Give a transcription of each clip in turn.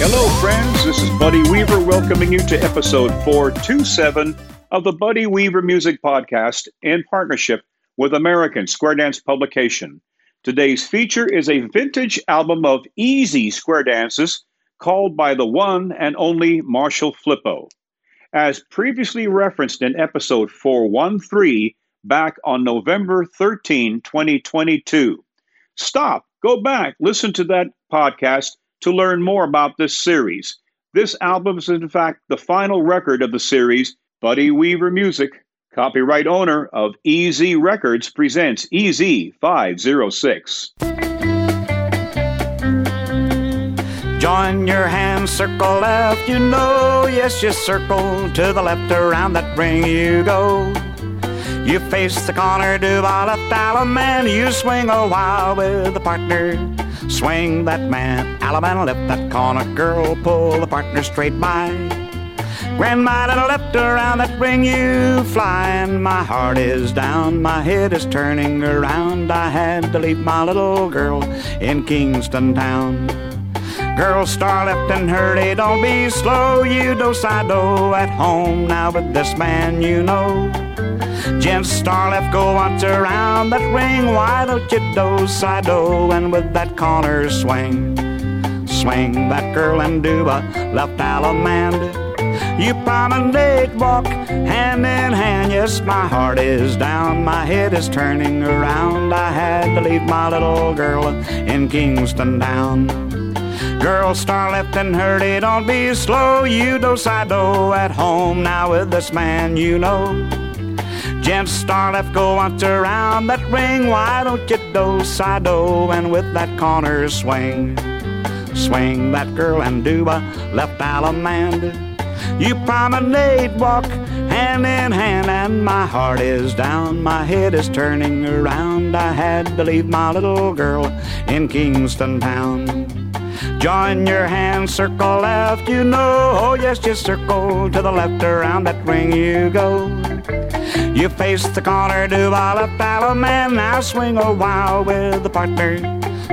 Hello, friends. This is Buddy Weaver welcoming you to episode 427 of the Buddy Weaver Music Podcast in partnership with American Square Dance Publication. Today's feature is a vintage album of easy square dances called by the one and only Marshall Flippo. As previously referenced in episode 413 back on November 13, 2022. Stop, go back, listen to that podcast to learn more about this series. This album is, in fact, the final record of the series. Buddy Weaver Music, copyright owner of EZ Records, presents EZ 506. Join your hands, circle left, you know. Yes, you circle to the left, around that ring you go. You face the corner, do all left, Allemande. You swing a while with the partner. Swing that man, Allemande, left that corner, girl. Pull the partner straight by. Grandma to left, around that ring you fly. And my heart is down, my head is turning around. I had to leave my little girl in Kingston town. Girl, star left and hurry, don't be slow. You do side do at home now with this man you know. Gents star left, go once around that ring. Why don't you do side do and with that corner swing? Swing that girl and do a left allemande. You promenade, walk hand in hand. Yes, my heart is down, my head is turning around. I had to leave my little girl in Kingston town. Girl, star left and hurry, don't be slow. You do side do at home now with this man you know. Gents star left, go once around that ring. Why don't you do side do and with that corner swing? Swing that girl and do a left allemande. You promenade, walk hand in hand, and my heart is down, my head is turning around. I had to leave my little girl in Kingston town. Join your hands, circle left, you know. Oh, yes, just circle to the left, around that ring you go. You face the corner, do a left, man. Now swing a while with the partner.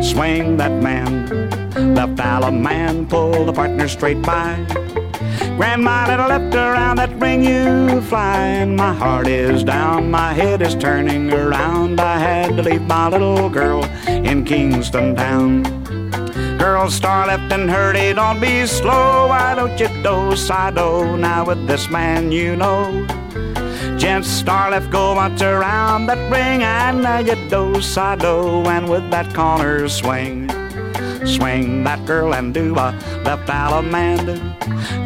Swing that man, left, man. Pull the partner straight by. Grandma the left, around that ring you fly. And my heart is down, my head is turning around. I had to leave my little girl in Kingston town. Girl, star left and hurry, don't be slow. Why don't you do side now with this man you know? Gents star left, go once around that ring, and now you do side do, and with that corner swing. Swing that girl and do a left allemande.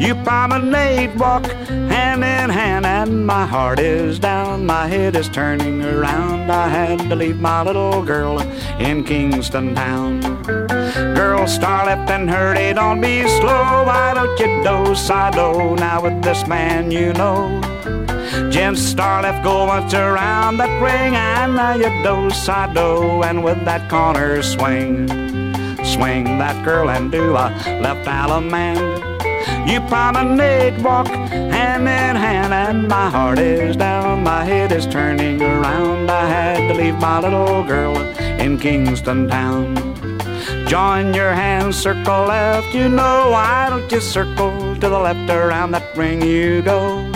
You promenade, walk hand in hand, and my heart is down, my head is turning around. I had to leave my little girl in Kingston town. Girl, star left and hurry, don't be slow. Why don't you do side do now with this man you know? Gents star left, go once around that ring, and now you do side do, and with that corner swing. Swing that girl and do a left allemande. You promenade, walk hand in hand, and my heart is down, my head is turning around. I had to leave my little girl in Kingston town. Join your hands, circle left, you know. Why don't you circle to the left, around that ring you go?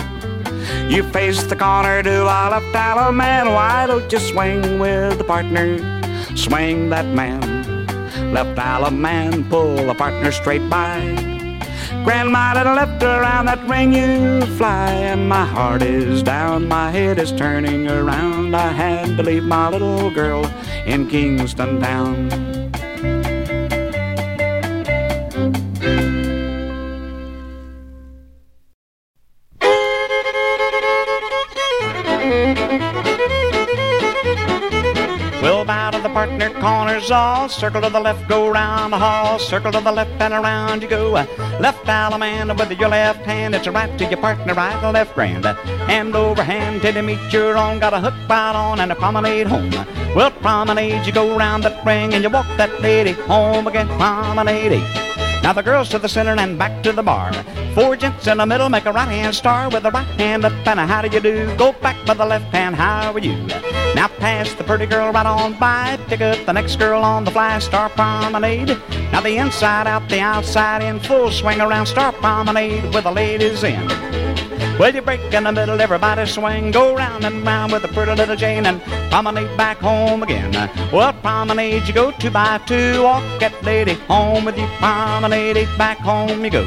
You face the corner, do a left, man. Why don't you swing with the partner? Swing that man left Alabama man, pull the partner straight by. Grandma to left, around that ring you fly, and my heart is down, my head is turning around. I had to leave my little girl in Kingston town. Partner corners all. Circle to the left, go round the hall. Circle to the left and around you go. Left man with your left hand. It's a right to your partner, right left grand. Hand over hand till you meet your own. Got a hook right on and a promenade home. Well, promenade, you go round that ring and you walk that lady home again. Promenade. Eh? Now the girls to the center and back to the bar. Four gents in the middle make a right hand star with a right hand up and a how do you do? Go back by the left hand, how are you? Now pass the pretty girl right on by, pick up the next girl on the fly star promenade. Now the inside out, the outside in, full swing around star promenade with the ladies in. Well, you break in the middle, everybody swing, go round and round with a pretty little Jane and promenade back home again. Well, promenade you go two by two, walk that lady home with you, promenade back home you go.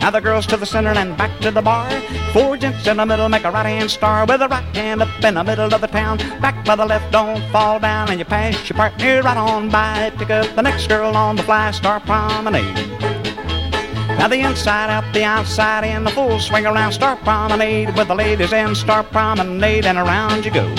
Now the girls to the center and back to the bar. Four gents in the middle make a right hand star with a right hand up in the middle of the town. Back by the left, don't fall down, and you pass your partner right on by. Pick up the next girl on the fly star promenade. Now the inside out, the outside in, the full swing around Star Promenade with the ladies in Star Promenade and around you go.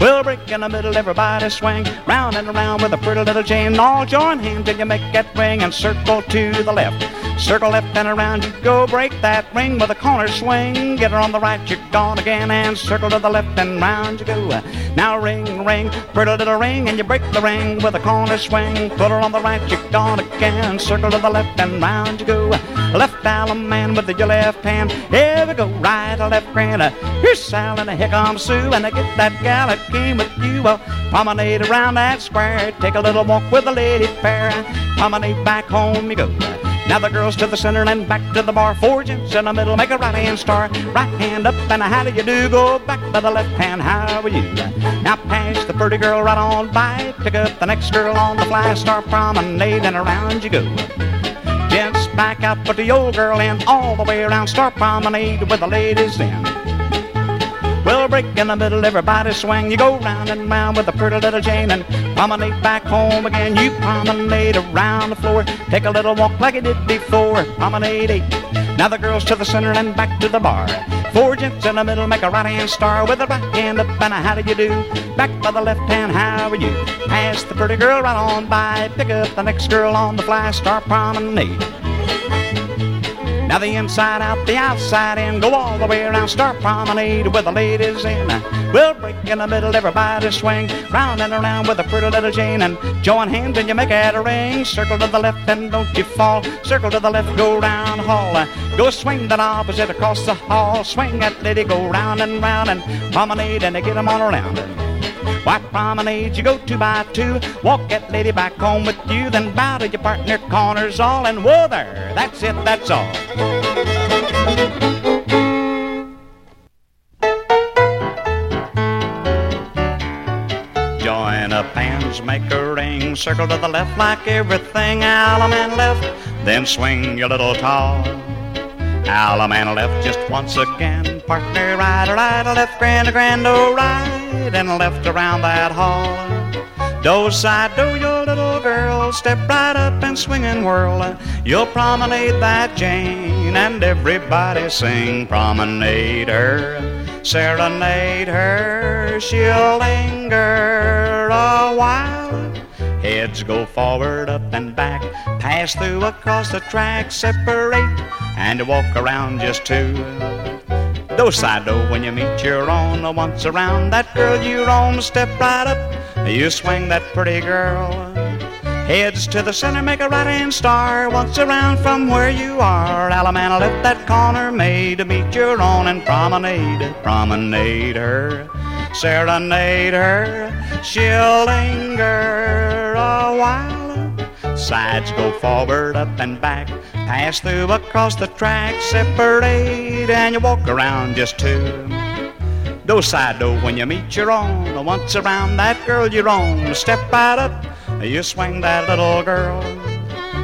We'll break in the middle, everybody swing round and around with a pretty little chain. All join hands till you make that ring and circle to the left. Circle left and around you go. Break that ring with a corner swing. Get her on the right, you're gone again. And circle to the left and round you go. Now ring, ring, pretty little ring. And you break the ring with a corner swing. Put her on the right, you're gone again. Circle to the left and round you go. Left allemande with your left hand. Here we go, right, a left, grand. Here's Sal and here comes Sue. And I get that gal that came with you. Well, promenade around that square. Take a little walk with the lady fair. Promenade back home you go. Now the girls to the center and back to the bar. Four gents in the middle, make a right hand star. Right hand up and a how do you do? Go back by the left hand, how are you? Now pass the pretty girl right on by. Pick up the next girl on the fly star promenade and around you go. Gents back out, put the old girl in all the way around Star Promenade with the ladies in. Break in the middle, everybody swing. You go round and round with a pretty little Jane and promenade back home again. You promenade around the floor. Take a little walk like you did before. Promenade eight. Now the girls to the center and back to the bar. Four gents in the middle make a right hand star with a right hand up and a how do you do? Back by the left hand, how are you? Pass the pretty girl right on by. Pick up the next girl on the fly star promenade. Now the inside out, the outside in, go all the way around Star Promenade with the ladies in. We'll break in the middle, everybody swing round and around with a pretty little Jane and join hands and you make it a ring. Circle to the left and don't you fall. Circle to the left, go round hall. Go swing that opposite across the hall. Swing that lady, go round and round and promenade and get 'em all around. Why promenade, you go two by two. Walk that lady back home with you, then bow to your partner, corners all, and whoa there, that's it, that's all. Join up hands, make a ring, circle to the left like everything, allemande left, then swing your little tall. Allemande left just once again, partner right, right, left, grand, grand, oh, right right and left around that hall. Do side, do your little girl, step right up and swing and whirl. You'll promenade that Jane and everybody sing promenade her, serenade her. She'll linger a while. Heads go forward, up and back, pass through across the track, separate, and walk around just two. Do side do when you meet your own. Once around that girl you roam, step right up, you swing that pretty girl. Heads to the center, make a right hand star. Once around from where you are, Allemande left that corner made meet your own and promenade, promenade her, serenade her. She'll linger a while. Sides go forward, up and back. Pass through across the track, separate, and you walk around just two. Do side do when you meet your own. Once around that girl you're on, step right up, you swing that little girl.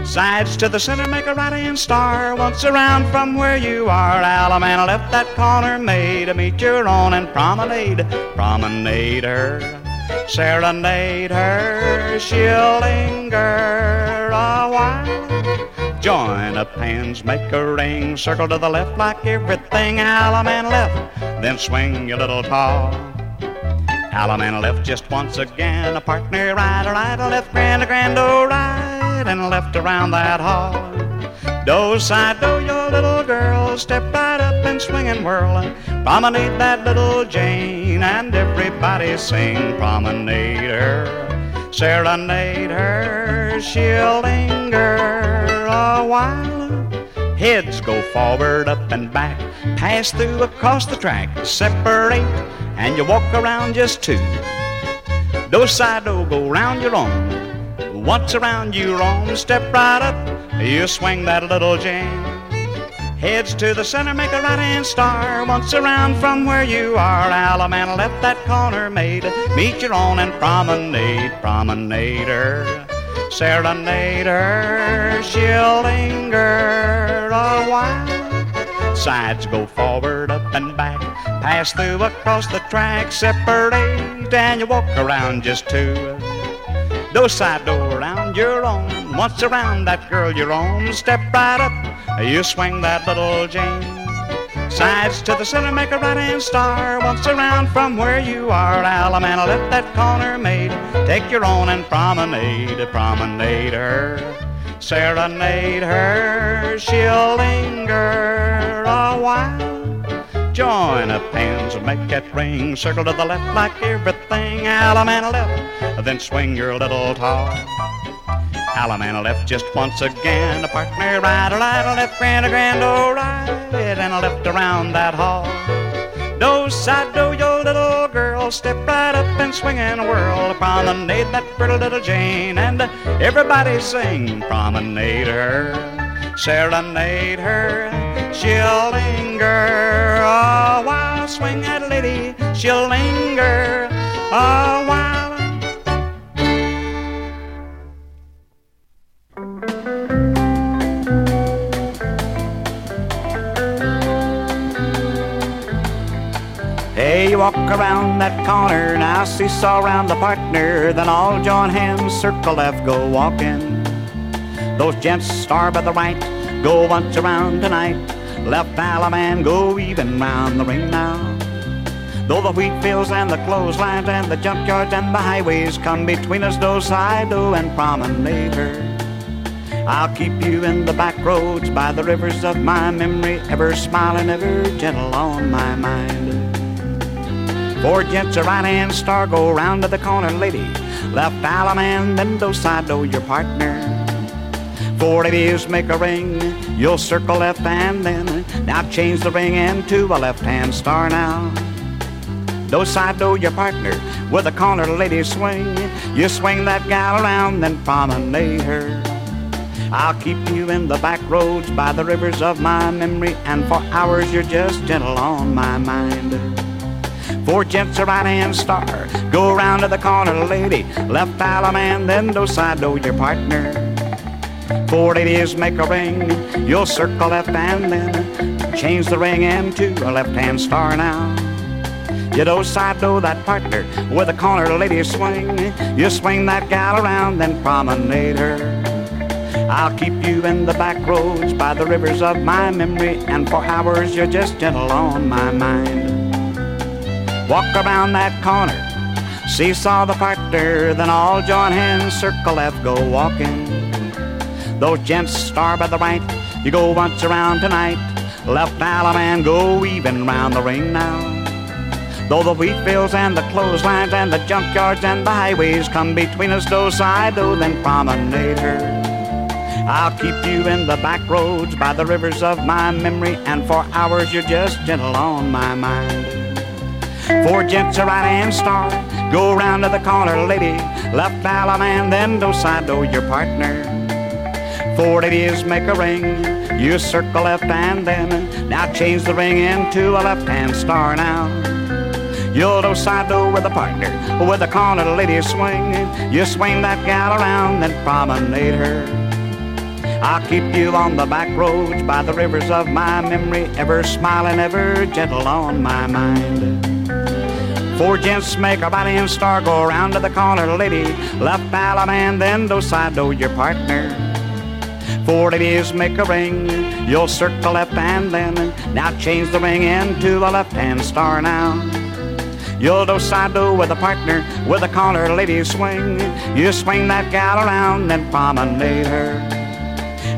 Sides to the center, make a right hand star. Once around from where you are, Allemande left that corner made to meet your own and promenade, promenade her, serenade her. She'll linger a while. Join up hands, make a ring, circle to the left like everything, allemande left, then swing your little paw. Allemande left just once again, a partner right, right, left, grand, a grand, oh, right, and left around that hall. Do side, do your little girl, step right up and swing and whirl. Promenade that little Jane, and everybody sing, promenade her, serenade her, she'll linger a while. Heads go forward, up and back, pass through across the track, separate, and you walk around just two. Do side do go round your own. Once around you roam, step right up, you swing that little jam. Heads to the center, make a right hand star. Once around from where you are, Allemande left that corner made. Meet your own and promenade, promenader, serenader. She'll linger a while. Sides go forward, up and back, pass through across the track, separate, and you walk around just two. Do side door around your own. Once around that girl you're on, step right up you swing that little Jane. Sides to the center, make a right hand star. Once around from where you are, Allemande left that corner made. Take your own and promenade, promenade her. Serenade her, she'll linger a while. Join up hands and make it ring. Circle to the left like everything. Allemande left, then swing your little tar. Allemande left just once again. A partner right, a right, left, grand, a grand, oh right, and a left around that hall. Do side, do your little girl, step right up and swing and whirl. Promenade that pretty little Jane, and everybody sing. Promenade her, serenade her, she'll linger a while. Swing that lady, she'll linger a while. Walk around that corner, now seesaw around the partner, then all join hands, circle left, go walking. Those gents start by the right, go once around tonight. Left Allemande, go even round the ring now. Though the wheat fields and the clotheslines and the junkyards and the highways come between us, those side and promenade her. I'll keep you in the back roads by the rivers of my memory, ever smiling, ever gentle on my mind. Four gents, a right hand star, go round to the corner, lady. Left Allemande, then do side do your partner. Four ladies make a ring, you'll circle left and then. Now change the ring into a left hand star now. Do side do your partner with a corner lady swing. You swing that gal around, then promenade her. I'll keep you in the back roads by the rivers of my memory, and for hours you're just gentle on my mind. Four gents a right hand star. Go around to the corner, lady. Left Allemande, then do side do your partner. Four ladies make a ring. You'll circle left and then change the ring into a left hand star now. You do side do that partner with a corner lady swing. You swing that gal around, then promenade her. I'll keep you in the back roads by the rivers of my memory, and for hours you're just gentle on my mind. Walk around that corner, seesaw the partner, then all join hands, circle left, go walking. Those gents star by the right, you go once around tonight. Left Allemande, go even round the ring now. Though the wheat fields and the clotheslines and the junkyards and the highways come between us, do side, do then promenade her. I'll keep you in the back roads by the rivers of my memory, and for hours you're just gentle on my mind. Four gents a right hand star. Go round to the corner, lady. Left Allemande, then do side do your partner. Four ladies make a ring. You circle left and then now change the ring into a left hand star now. You'll do side do with a partner, with a corner lady swing. You swing that gal around, then promenade her. I'll keep you on the back roads by the rivers of my memory, ever smiling, ever gentle on my mind. Four gents make a body and star, go around to the corner, lady. Left Allemande, then do side do your partner. Four ladies make a ring, you'll circle left and then now change the ring into a left hand star now. You'll do side do with a partner, with a corner lady swing. You swing that gal around and promenade her.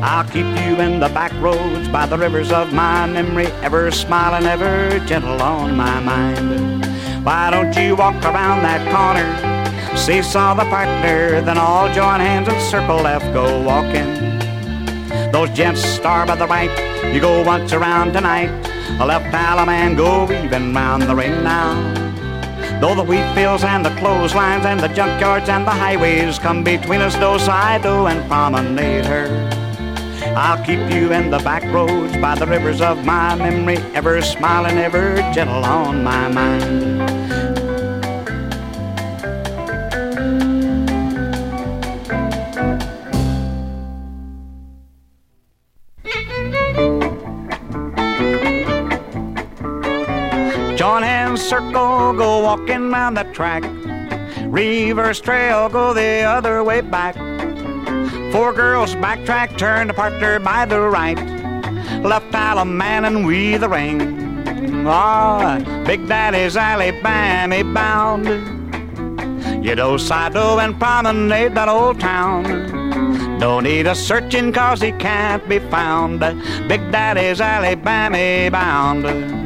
I'll keep you in the back roads by the rivers of my memory, ever smiling, ever gentle on my mind. Why don't you walk around that corner? Seesaw the partner, then all join hands and circle left, go walking. Those gents start by the right, you go once around tonight. A left man go weaving round the ring now. Though the wheat fields and the clotheslines and the junkyards and the highways come between us, do I do and promenade her. I'll keep you in the back roads by the rivers of my memory, ever smiling, ever gentle on my mind. Walking round the track. Reverse trail, go the other way back. Four girls backtrack, turn to partner by the right. Left man and we the ring. Ah, oh, Big Daddy's Alabama bound. You know, Sido and promenade that old town. Don't need a searching cause he can't be found. Big Daddy's Alabama bound.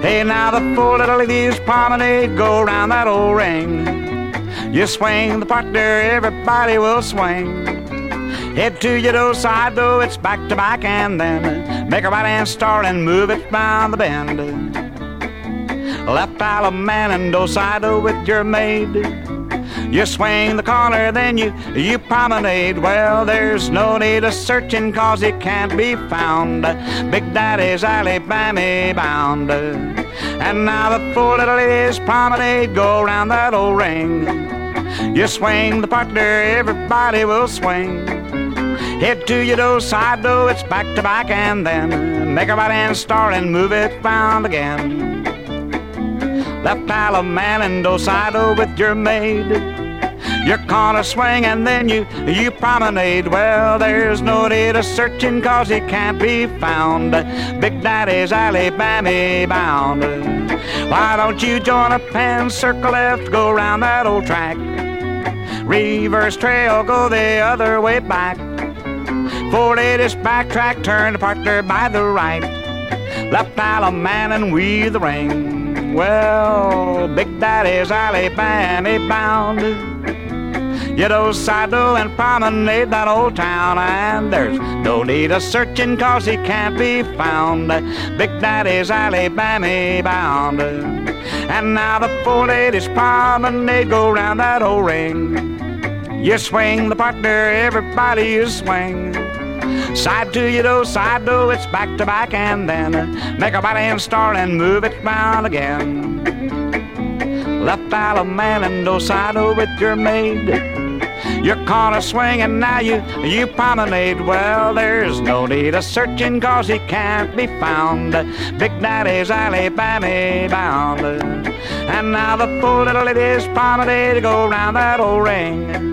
Hey, now the four little ladies promenade go round that old ring. You swing the partner, everybody will swing. Head to your do side, though it's back to back, and then make a right hand start and move it round the bend. Left man and do side with your maid. You swing the corner, then you you promenade. Well, there's no need of searching, cause it can't be found. Big Daddy's Alabama bound. And now the four little ladies promenade, go round that old ring. You swing the partner, everybody will swing. Head to your do side do, it's back to back, and then make a right hand start and move it round again. Left man and do side do with your maid. Your corner swing and then you you promenade. Well, there's no need of searching cause he can't be found. Big Daddy's Alabama bound. Why don't you join a pen, circle left, go round that old track. Reverse trail, go the other way back. For latest backtrack, turn the partner by the right. Left man and we the ring. Well, Big Daddy's Alabama bound. You know, Sido and promenade that old town, and there's no need of searching cause he can't be found. Big Daddy's Alabama bound. And now the four ladies promenade go round that old ring. You swing the partner, everybody you swing. Side to you do, side do, it's back to back and then make a body and start and move it round again. Left man and do side with your maid. Your corner swing and now you you promenade. Well, there's no need of searching cause he can't be found. Big Daddy's Alabama bound. And now the four little ladies promenade go round that old ring.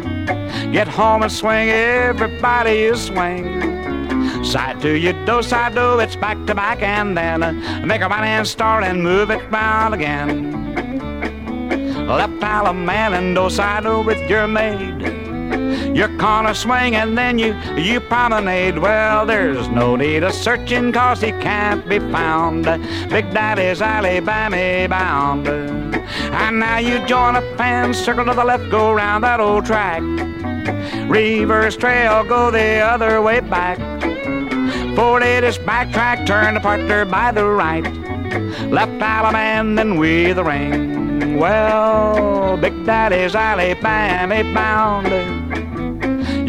Get home and swing, everybody you swing. Side to you do, side do, it's back to back and then uh, make a right hand start and move it round again. Left man and do side do with your maid. Your corner swing and then you you promenade. Well, there's no need of searching cause he can't be found. Big Daddy's Alabama bound. And now you join a pan, circle to the left, go round that old track. Reverse trail, go the other way back. Four ladies backtrack, turn the partner by the right. Left man, then we the ring. Well, Big Daddy's Alabama bound.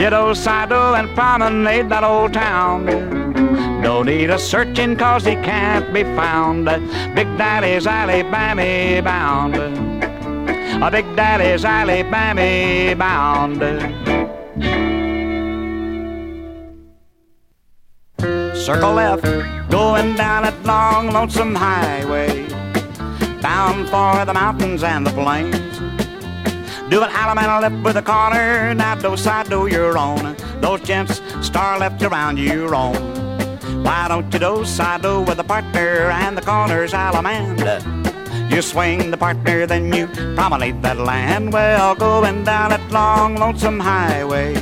You know, Sido and promenade that old town. No need of searching cause he can't be found. Big Daddy's Alabama bound. Big Daddy's Alabama bound. circle left, going down that long, lonesome highway, for the mountains and the plains. Do an Alabama left with a corner, now do side do your own. Those gents star left around you roam. Why don't you do side do with a partner and the corner's Allemande? You swing the partner, then you promenade that land. Well, going down that long, lonesome highway,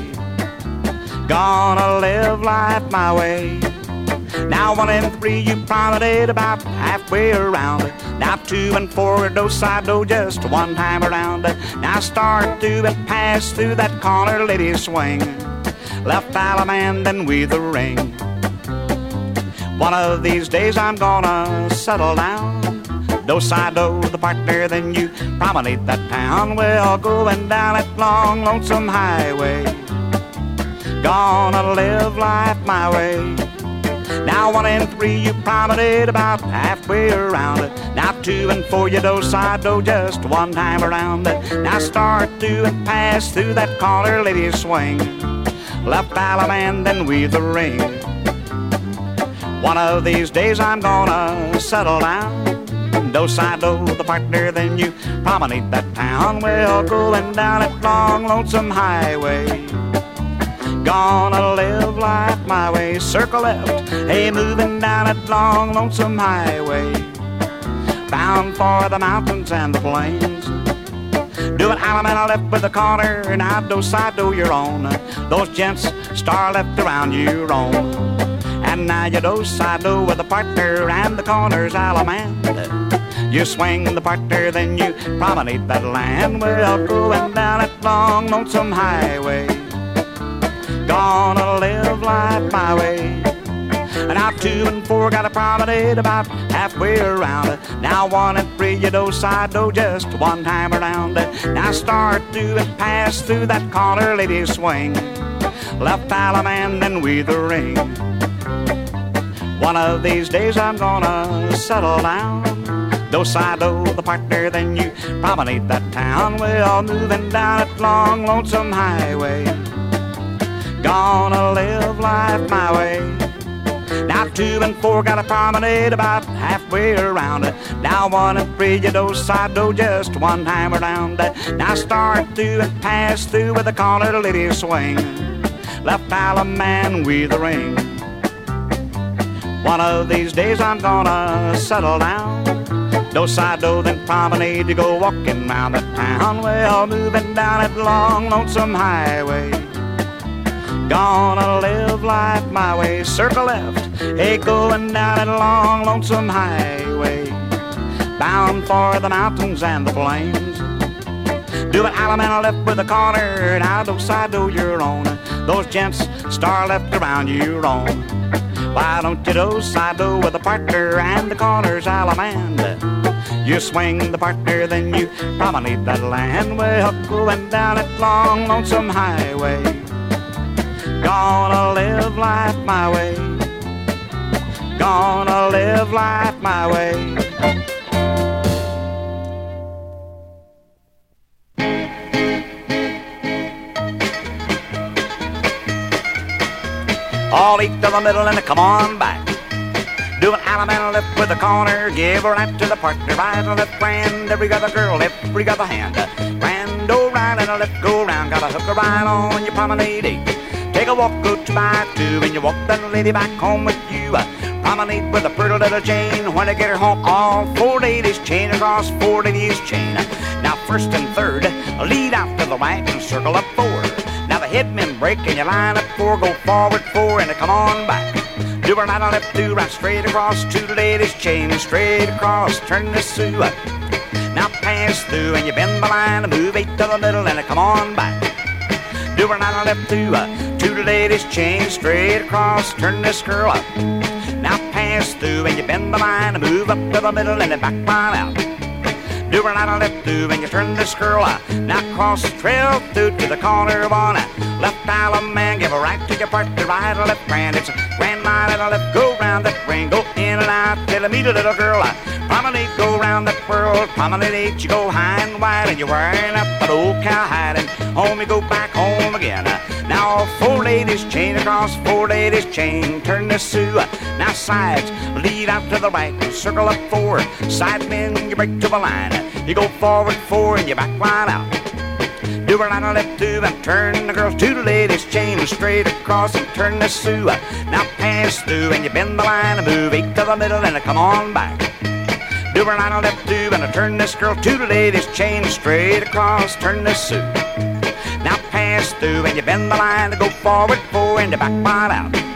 gonna live life my way. Now one and three, you promenade about halfway around. Now two and four, do side do just one time around. Now start to and pass through that corner, lady swing. Left man, then we the ring. One of these days I'm gonna settle down. Do side do the partner, then you promenade that town. Well, going down that long, lonesome highway. Gonna live life my way. Now one and three, you promenade about halfway around it. Now two and four, you do side do just one time around it. Now start through and pass through that corner, lady swing. Left Allemande, then weave the ring. One of these days I'm gonna settle down. Do side do the partner, then you promenade that town. Well, going down that long, lonesome highway. Gonna live life my way, circle left, hey, moving down that long, lonesome highway. Bound for the mountains and the plains. Do Doing Allemande left with the corner, and I do side do your own. Those gents star left around you roam. And now you do side do with the partner and the corners Allemande. You swing the partner, then you promenade that land. Well, going down that long, lonesome highway. Gonna live life my way. Now two and four got a promenade about halfway around. Now one and three you do side do just one time around. It. Now start through and pass through that corner, lady swing. Left Allemande, then we the ring. One of these days I'm gonna settle down. Do side do the partner, then you promenade that town. We're all moving down that long, lonesome highway. Gonna live life my way. Now two and four got a promenade about halfway around. It. Now one and three you do side do just one time around. Now start through and pass through with the corner lady swing. Left man with the ring. One of these days I'm gonna settle down. Do side do then promenade to go walking round the town. Well, moving down that long lonesome highway. Gonna live life my way, circle left, hey, going down that long, lonesome highway. Bound for the mountains and the plains. Do an Allemande left with a corner, and I do side do your own. Those gents star left around you wrong. Why don't you do side do with a partner and the corners Allemande? You swing the partner, then you promenade that land. Well, going down that long, lonesome highway. Gonna live life my way. Gonna live life my way. All eat to the middle and come on back. Do an Alabama left with a corner, give a right to the partner, right and left grand, every other girl, every other hand. Grand, oh right and a left, go round, got a hook a right on your promenade. Take a walk, go to by two, and you walk that lady back home with you. Promenade with a pretty little chain. When I get her home, all four ladies chain across four ladies chain. Now first and third, lead out to the right and circle up four. Now the headmen break and you line up four, go forward four, and come on back. Do a right and left, do right straight across two ladies chain, straight across, turn the Sue. Up. Now pass through and you bend the line and move eight to the middle and come on back. Do a right and left, do two ladies chain, straight across, turn this girl up. Now pass through and you bend the line and move up to the middle and then back one out. Do a right and left through and you turn this girl up. Now cross the trail through to the corner of on Left island man, give a right to your partner, right or left grand. It's a grand line and a left, go round that ring, go in and out till you meet a little girl. Uh, Promenade, go round that world, promenade, you go high and wide and you're wearing up an old cowhide and home you go back home again. Now four ladies chain across four ladies chain, turn the Sue. Now sides, lead out to the right, circle up four. Side men, you break to the line. You go forward four and you back right out. Do a and left two and turn the girls to the ladies chain straight across and turn the Sue. Now pass through and you bend the line and move eight to the middle and come on back. Do a right and left two and I turn this girl to the ladies chain straight across, turn the Sue. Now pass through and you bend the line to go forward four and you back right out.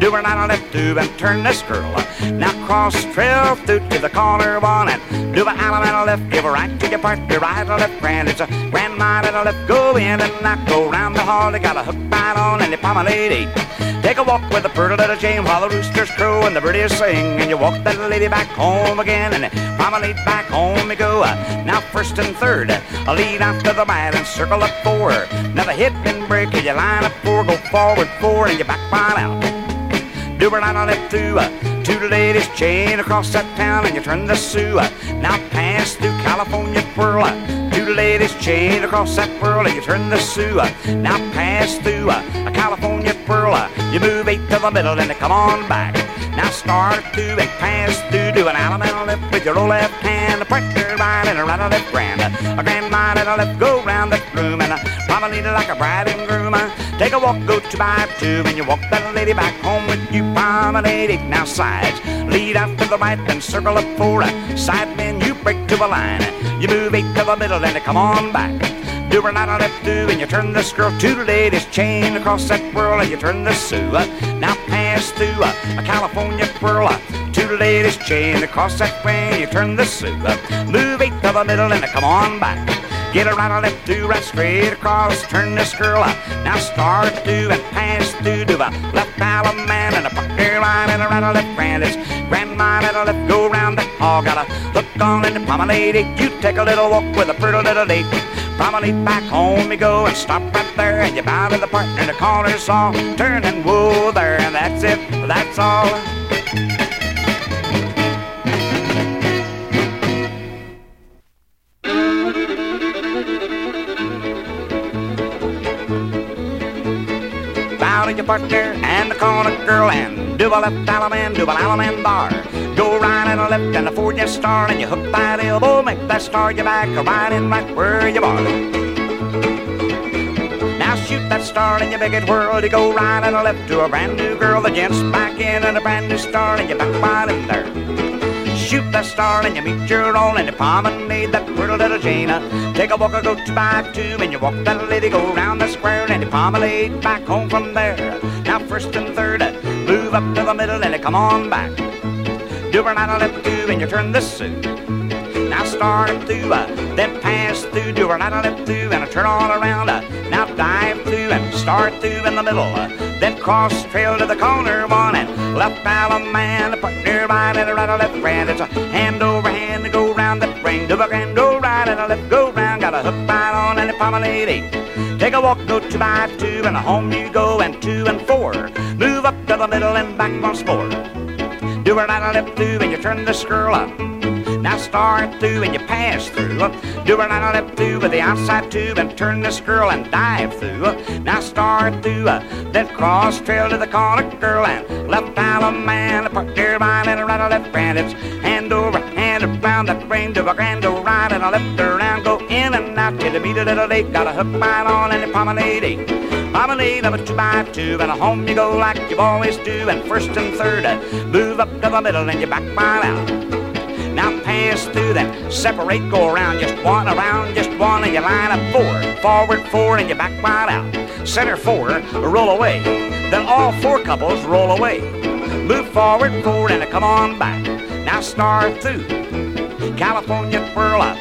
Do a right and left two and turn this girl. Now cross trail through to the corner one and do a island and a left. Give a right to your partner, right or left, grand. It's a grand mind and a left. Go in and not go round the hall. They got a hook right on and they promenade eight. Take a walk with the pretty little Jane while the roosters crow and the birdies sing. And you walk that lady back home again and promenade back home you go. Now first and third, a lead after the right and circle up four. Now the hit and break, you line up four, go forward four and you back right out. Do a right on left through to the ladies chain across that town and you turn the Sioux. Now pass through California twirl to the ladies chain across that pearl and you turn the Sioux. Now pass through uh, a California twirl. You move eight to the middle and come on back. Now start through and pass through to an Alabama with your left hand. A partner right and a right left grand. A grand mind and a left go round the room and uh, a promenade like a bride and groom. Take a walk, go to by two, and you walk that lady back home with you. Promenade eight now sides. Lead out to the right, then circle up four. Side men, you break to a line. You move eight to the middle, and come on back. Do right and left do, and you turn this girl to the ladies chain across that whirl, and you turn the Sioux. Now pass through a California twirl uh, to the ladies chain across that way, you turn the Sioux. Move eight to the middle, and come on back. Get a right and left do, right straight across, turn this girl up. Now start to and pass through to the left a man and a pucker line and a right a left grand. Grandma and a left go round the hall. Got a hook on in the promenade. You take a little walk with a pretty little date. Promenade back home you go and stop right there and you bow to the partner the corner saw. Turn and woo there and that's it, that's all. Your partner and the corner girl and do a left allemande, do a allemande bar. Go right and a left and a forward you start and you hook that elbow, make that star your back, right in right where you are. Now shoot that star and you make whirl. You go right and a left to a brand new girl. The gents back in and a brand new star and you back right in there. Shoot that star and you meet your own and you promenade that pretty little Jana. Take a walk or go to by two and you walk that lady, go round the square and you promenade back home from there. Now first and third, move up to the middle and you come on back. Do a and left two and you turn the Sioux. Start through, uh, then pass through, do a right and left through, and a turn all around. Uh, now dive through and start through in the middle. Uh, then cross trail to the corner one and left out a man, a partner right and a right and left grand. It's a hand over hand to go round that ring. Do a grand go right and a left go round. Got a hook right on and a promenade. Take a walk, go two by two, and home you go, and two and four. Move up to the middle and back once more. Do a right and left through, and you turn the scroll up. Now start through and you pass through. Do a and left through with the outside tube and turn this girl and dive through. Now start through, then cross trail to the corner girl and left island man, a partner mine and a right and left grand. It's hand over hand around that brain to a grand go right and a left around, go in and out till you meet a little lake. Got a hook right on and a promenade eight. Promenade of a two by two and a home you go like you always do. And first and third, uh, move up to the middle and you back right out. Pass through then, separate, go around just one, around just one, and you line up four. Forward four, and you back right out. Center four, roll away. Then all four couples roll away. Move forward four, and come on back. Now start through. California twirl up.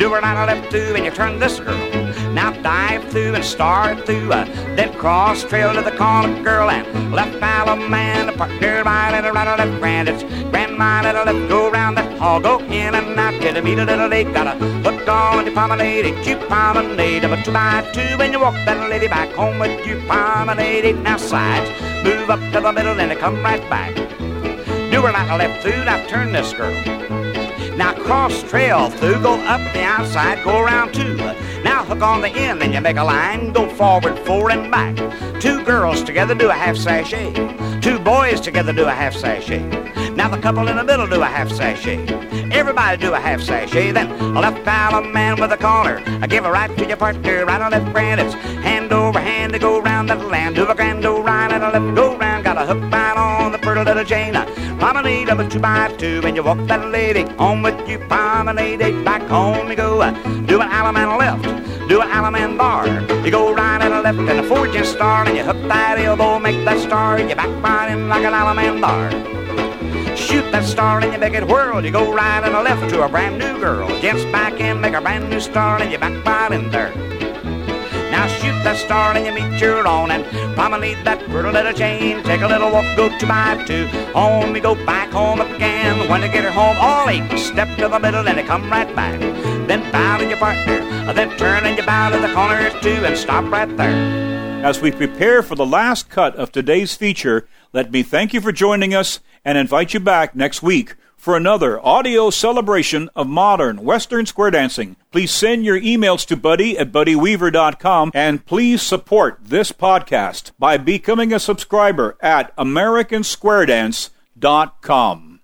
Do a right left through, and you turn this girl. Now dive through and start through, uh, then cross trail to the corner girl and left island man, a partner and a right and left grand. It's grandma and a left go round that hall, go in and out till you meet a little lake. Got a hook on the promenade, it you promenade of a two by two, when you walk that lady back home with you promenade. Eight now sides, move up to the middle and come right back. Do a right and left through, now turn this girl. Now cross trail through, go up the outside, go around two. Now hook on the end and you make a line, go forward, four and back. Two girls together do a half sashay. Two boys together do a half sashay. Now the couple in the middle do a half sashay. Everybody do a half sashay. Then a left island man with a corner. I give a right to your partner, right on left grand. It's hand over hand to go round that land. Do a grand go right and a left go round. Got a hook right on the pretty little Jane. Promenade of a two by two, and you walk that lady home with you. Promenade back home you go. Do an Allemande left, do an Allemande bar. You go right and a left and a fortune star, and you hook that elbow, make that star, you back in like an Allemande bar. Shoot that star and you make it whirl. You go right and a left to a brand new girl. Gents back in, make a brand new star, and you back in there. Now shoot that star and you meet your own and promenade that pretty little chain. Take a little walk, go to my two. Home you go back home again. When you get her home, all eight. Step to the middle and you come right back. Then bow to your partner. Then turn and you bow to the corner too and stop right there. As we prepare for the last cut of today's feature, let me thank you for joining us and invite you back next week for another audio celebration of modern Western square dancing. Please send your emails to buddy at buddyweaver.com and please support this podcast by becoming a subscriber at americansquaredance.com.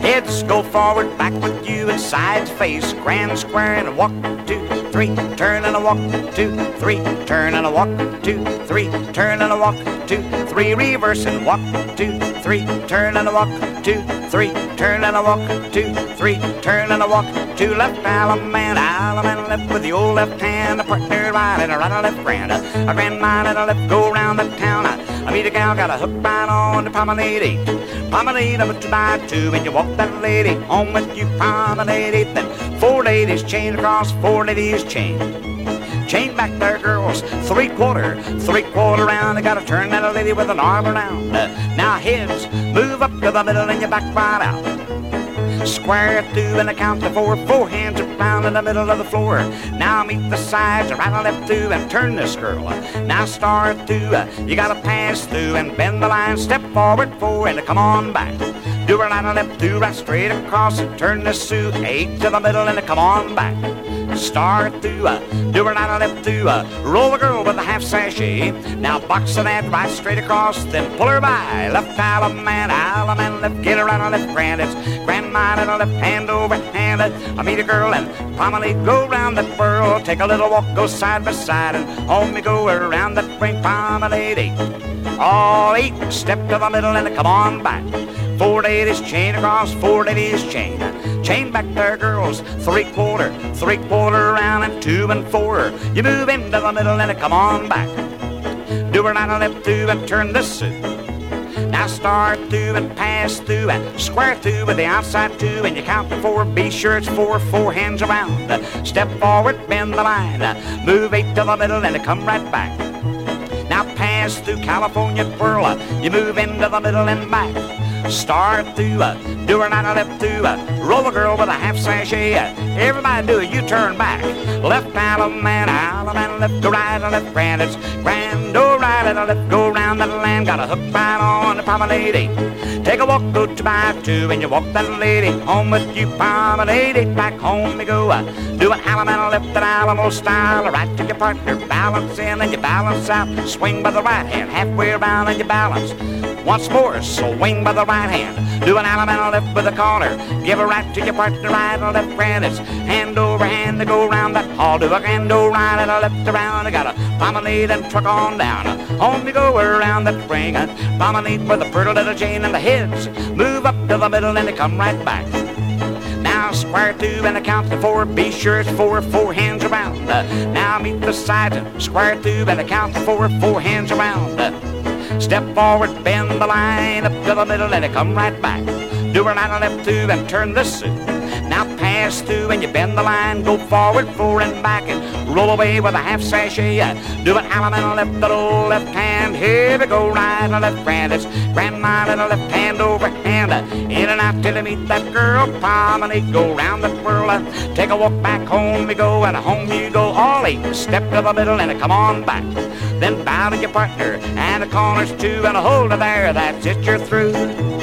Heads go forward, back with you, and sides face, grand square, and walk, two, three, turn and a walk, two, three, turn and a walk, two, three, turn and a walk, two, three, reverse and walk, two, three, turn and a walk, two, three, turn and a walk, two, three, turn and a walk, two, left, Allemande, Allemande, left with the old left hand, a partner right and a right and a left grand, a grand mile and a left, go round the town, I meet a gal, got a hook right on the promenade promenade a two by two, and you walk that lady home with you, promenade then four ladies chained across, four ladies chain. Chain back there, girls. Three quarter, three quarter round. I gotta turn that lady with an arm around. Uh, now heads, move up to the middle and you back right out. Square it through and I count to four. Four hands around in the middle of the floor. Now meet the sides, right and left through and turn this girl. Now star through. You gotta pass through and bend the line. Step forward four and come on back. Do a right and left through, right straight across and turn this Sue. Eight to the middle and come on back. Star through, uh, do her not left through, uh, roll the girl with a half sashay. Now box her that right straight across, then pull her by. Left Allemande, Allemande, left, get her right on left, grand it's grand mine and a left hand over hand. I meet a girl and promenade, go round that whirl, take a little walk, go side by side, and home we go around that ring promenade eight. All eight, step to the middle and come on back. Four ladies chain across, four ladies chain. Chain back there, girls, three quarter, three quarter around and two and four. You move into the middle and come on back. Do her nine left through and turn this suit. Now star through and pass through and square through with the outside two and you count to four. Be sure it's four, four hands around. Step forward, bend the line. Move eight to the middle and come right back. Now pass through California twirl. You move into the middle and back. Star through, uh, do a through, uh, roll a girl with a half sashay. Uh, everybody do it, you turn back. Left Allemande, Allemande, left, go right, left, grand, it's grand, go right, and left, go round the land. Got a hook right on the promenade. Take a walk, go to by two, and you walk that lady home with you, promenade. Back home you go, uh, do an Allemande left, an Alamo style, right to your partner, balance in and you balance out. Swing by the right hand, halfway around and you balance. Once more, swing by the right hand. Do an Allemande left with a corner. Give a right to your partner, right and left friend. It's hand over hand to go round that hall. Do a go right and a left around. I got a promenade and truck on down. You go around that ring. Promenade with a pretty little chain and the heads. Move up to the middle and they come right back. Now square through and a count to four. Be sure it's four, four hands around. now meet the sides. Square through and a count to four, four hands around. Step forward, bend the line up to the middle, and it come right back. Do a and left two and turn the suit. Now pass through and you bend the line, go forward, forward and back, and roll away with a half sashay. Do an Allemande left, the old left hand. Here we go, right and left, grand. It's grand mile and a left hand over hand. In and out till you meet that girl. Promenade, go round the twirl. Uh, take a walk back home we go, and home you go. All eight, step to the middle and come on back. Then bow to your partner, and the corners too, and a hold her there. That's it, you're through.